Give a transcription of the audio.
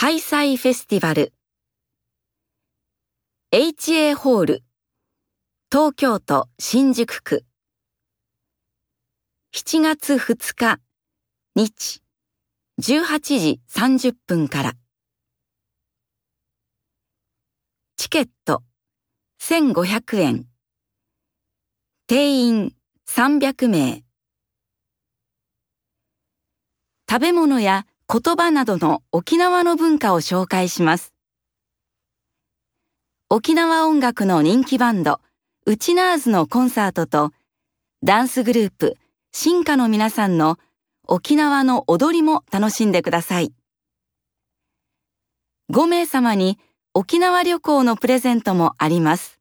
ハイサイフェスティバル。HA ホール東京都新宿区。7月2日日18時30分から。チケット1500円。定員300名。食べ物や言葉などの沖縄の文化を紹介します。沖縄音楽の人気バンド、ウチナーズのコンサートと、ダンスグループ、進化の皆さんの沖縄の踊りも楽しんでください。5名様に沖縄旅行のプレゼントもあります。